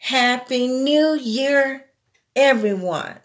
Happy New Year, everyone.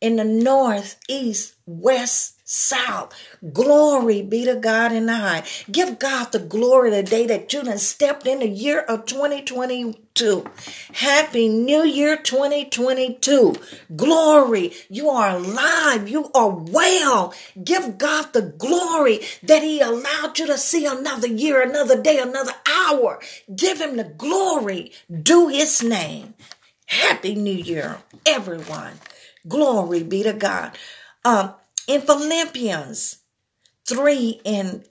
In the north, east, west, south. Glory be to God in the high. Give God the glory today that you done stepped in the year of 2022. Happy New Year 2022. Glory. You are alive. You are well. Give God the glory that He allowed you to see another year, another day, another hour. Give Him the glory. Do His name. Happy New Year, everyone. Glory be to God. Um, in Philippians 3 and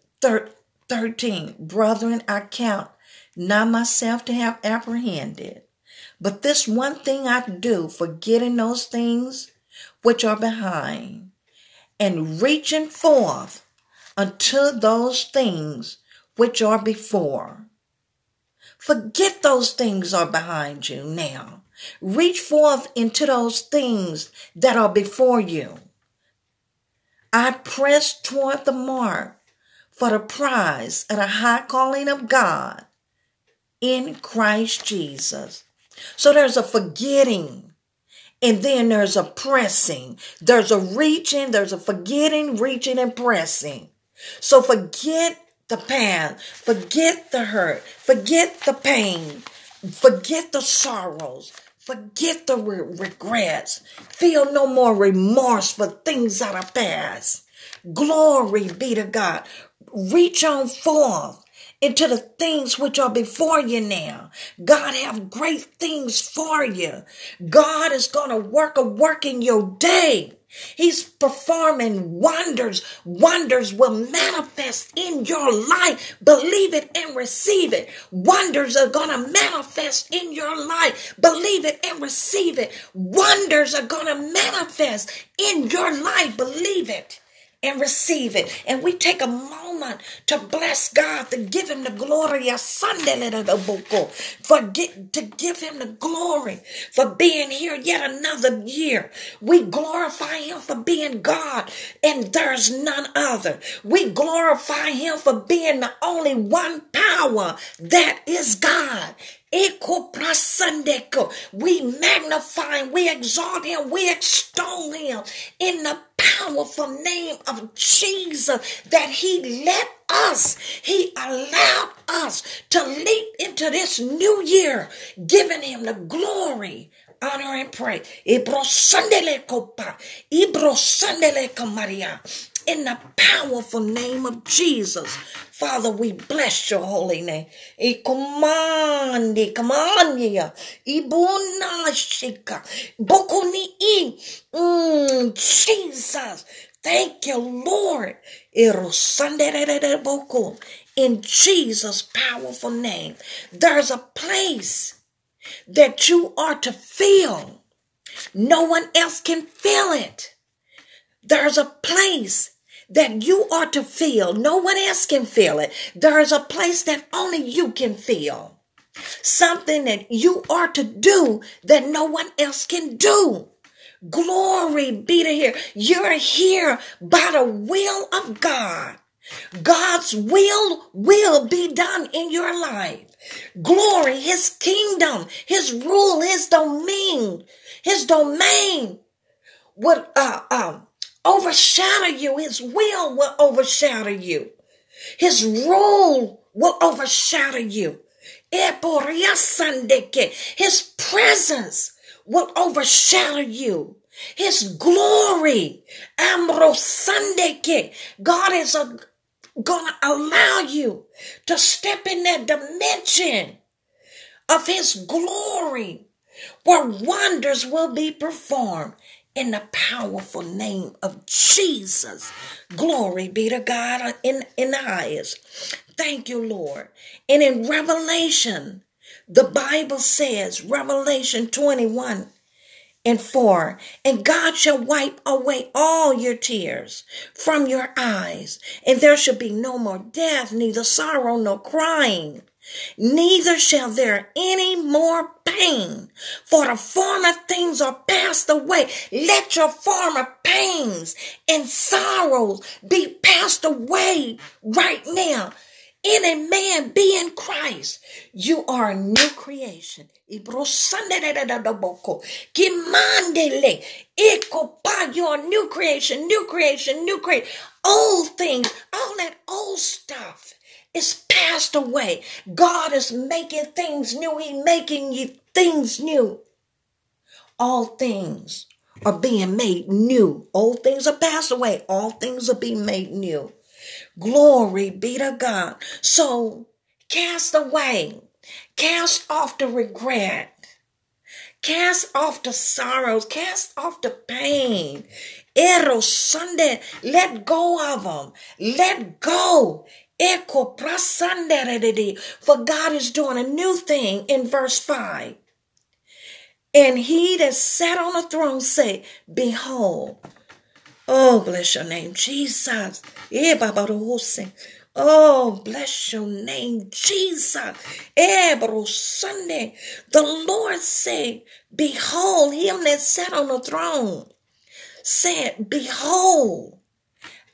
13, brethren, I count not myself to have apprehended, but this one thing I do, forgetting those things which are behind, and reaching forth unto those things which are before. Forget those things are behind you now. Reach forth into those things that are before you. I press toward the mark for the prize of the high calling of God in Christ Jesus. So there's a forgetting, and then there's a pressing. There's a reaching, there's a forgetting, reaching, and pressing. So forget the past, forget the hurt, forget the pain, forget the sorrows, Forget the re- regrets. Feel no more remorse for things that are past. Glory be to God. Reach on forth into the things which are before you now. God have great things for you. God is going to work a work in your day. He's performing wonders. Wonders will manifest in your life. Believe it and receive it. Wonders are going to manifest in your life. Believe it and receive it. Wonders are going to manifest in your life. Believe it and receive it. And we take a moment to bless God, to give him the glory for get, to give him the glory for being here yet another year. We glorify him for being God and there's none other. We glorify him for being the only one power that is God. We magnify him, we exalt him, we extol him in the powerful name of Jesus that he let us, he allowed us to leap into this new year, giving him the glory honor and praise. Maria in the powerful name of Jesus. Father, we bless your holy name. Ikomandi, kamanya, ibunashika, bokuni i, Jesus. Thank you, Lord. In Jesus' powerful name, there's a place that you are to feel. No one else can feel it. There's a place that you are to feel. No one else can feel it. There is a place that only you can feel. Something that you are to do that no one else can do. Glory be to here. You're here by the will of God. God's will will be done in your life. Glory, his kingdom, his rule, his domain, his domain would uh, um, overshadow you. His will will overshadow you. His rule will overshadow you. His presence will overshadow you. His glory. Amro Sunday King. God is a, gonna allow you to step in that dimension of his glory where wonders will be performed in the powerful name of Jesus. Glory be to God in, in the highest. Thank you, Lord. And in Revelation, the Bible says, Revelation 21 and 4, and God shall wipe away all your tears from your eyes, and there shall be no more death, neither sorrow nor crying neither shall there any more pain, for the former things are passed away. Let your former pains and sorrows be passed away right now. Any man be in Christ, you are a new creation. Kimandele. Ekopa, you're a new creation, new creation, new creation. Old things, all that old stuff is passed away. God is making things new. He making you things new. All things are being made new. Old things are passed away. All things are being made new. Glory be to God. So cast away, cast off the regret, cast off the sorrows, cast off the pain. Eros Sunday, let go of them. Let go. For God is doing a new thing in verse 5. And he that sat on the throne said, Behold, oh, bless your name, Jesus. Eh, oh, bless your name, Jesus. Eh, Sunday, the Lord said, Behold, him that sat on the throne said, Behold,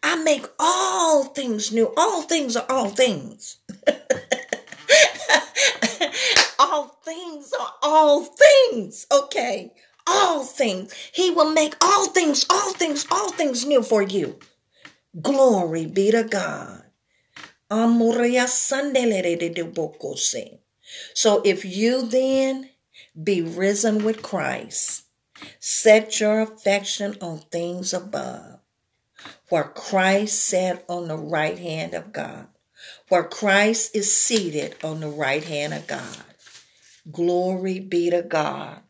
I make all things new. All things are all things. all things are all things. Okay. All things. He will make all things, all things, all things new for you. Glory be to God. So if you then be risen with Christ, set your affection on things above, where Christ sat on the right hand of God, where Christ is seated on the right hand of God. Glory be to God.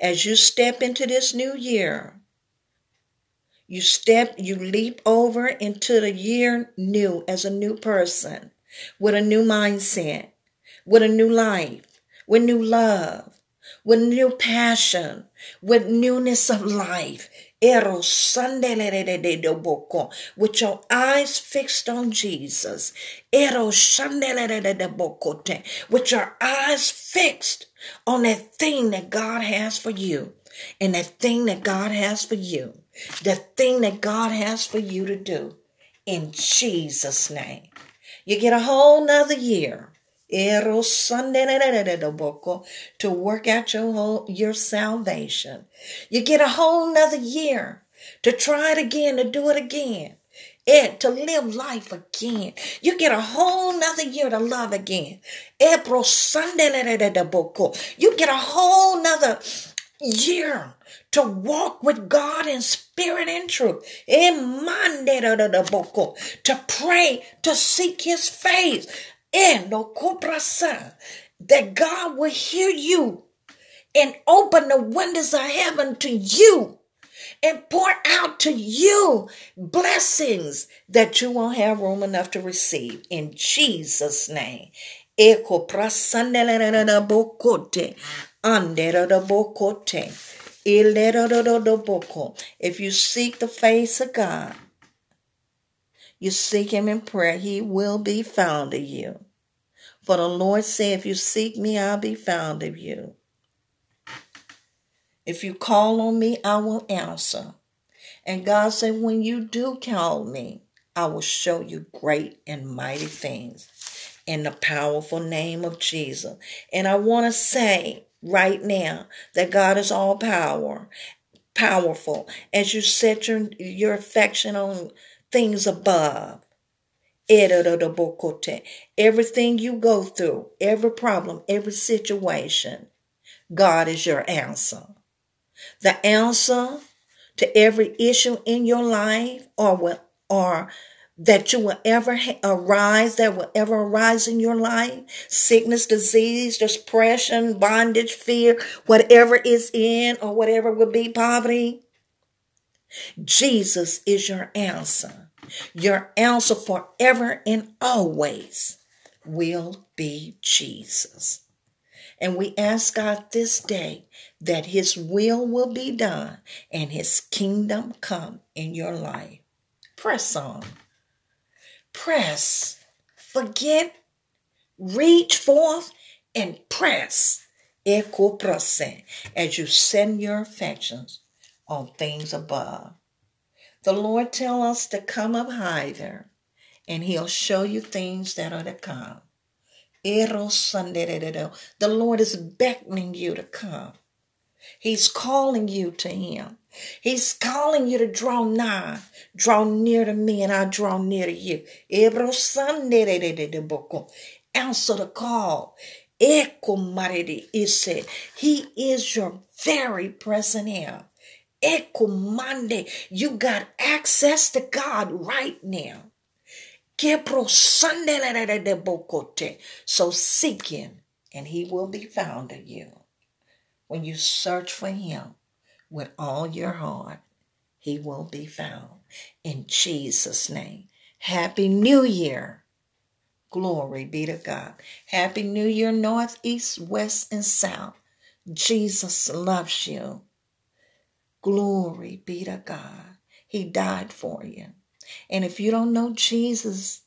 As you step into this new year, you step, you leap over into the year new as a new person with a new mindset, with a new life, with new love, with new passion, with newness of life. With your eyes fixed on Jesus. With your eyes fixed on that thing that God has for you. And that thing that God has for you. The thing that God has for you to do. In Jesus' name. You get a whole nother year to work out your whole, your salvation. You get a whole nother year to try it again, to do it again. Ed, to live life again. You get a whole nother year to love again. You get a whole nother year to walk with God in spirit and truth. To pray, to seek his face and no cobrasa, that God will hear you and open the windows of heaven to you and pour out to you blessings that you won't have room enough to receive in Jesus' name. If you seek the face of God, you seek him in prayer, he will be found of you. For the Lord said, If you seek me, I'll be found of you. If you call on me, I will answer. And God said, When you do call me, I will show you great and mighty things in the powerful name of Jesus. And I want to say right now that God is all power, powerful. As you set your, your affection on things above. Everything you go through, every problem, every situation, God is your answer. The answer to every issue in your life or, or that you will ever arise, that will ever arise in your life, sickness, disease, depression, bondage, fear, whatever is in or whatever will be poverty, Jesus is your answer. Your answer forever and always will be Jesus. And we ask God this day that His will will be done and His kingdom come in your life. Press on. Press. Forget. Reach forth and press. As you send your affections on things above. The Lord tell us to come up higher and he'll show you things that are to come. The Lord is beckoning you to come. He's calling you to him. He's calling you to draw nigh, draw near to me, and I draw near to you. Answer the call. He is your very present help. You got access to God right now. So seek him, and he will be found of you. When you search for him with all your heart, he will be found. In Jesus' name. Happy New Year. Glory be to God. Happy New Year, North, East, West, and South. Jesus loves you. Glory be to God. He died for you. And if you don't know Jesus,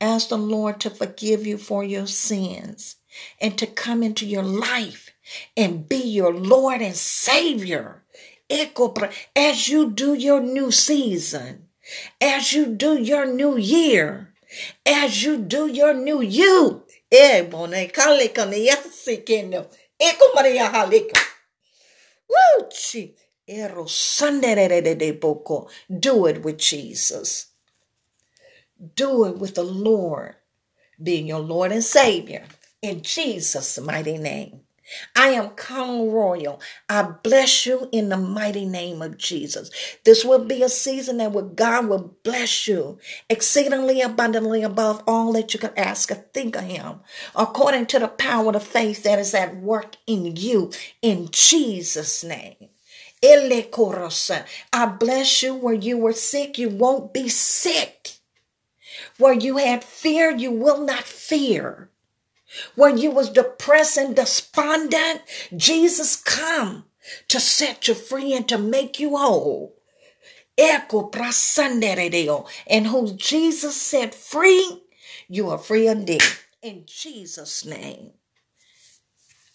ask the Lord to forgive you for your sins and to come into your life and be your Lord and Savior. As you do your new season, as you do your new year, as you do your new you. Woo, do it with Jesus. Do it with the Lord being your Lord and Savior in Jesus' mighty name. I am Conal Royal. I bless you in the mighty name of Jesus. This will be a season that where God will bless you exceedingly abundantly above all that you can ask or think of Him, according to the power of faith that is at work in you in Jesus' name. I bless you where you were sick, you won't be sick. Where you had fear, you will not fear. When you was depressed and despondent, Jesus come to set you free and to make you whole. Echo prasanderedeo. And who Jesus set free, you are free indeed. In Jesus' name.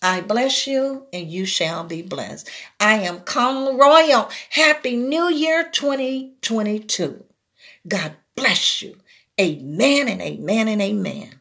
I bless you and you shall be blessed. I am Conal Royal. Happy New Year 2022. God bless you. Amen and amen and amen.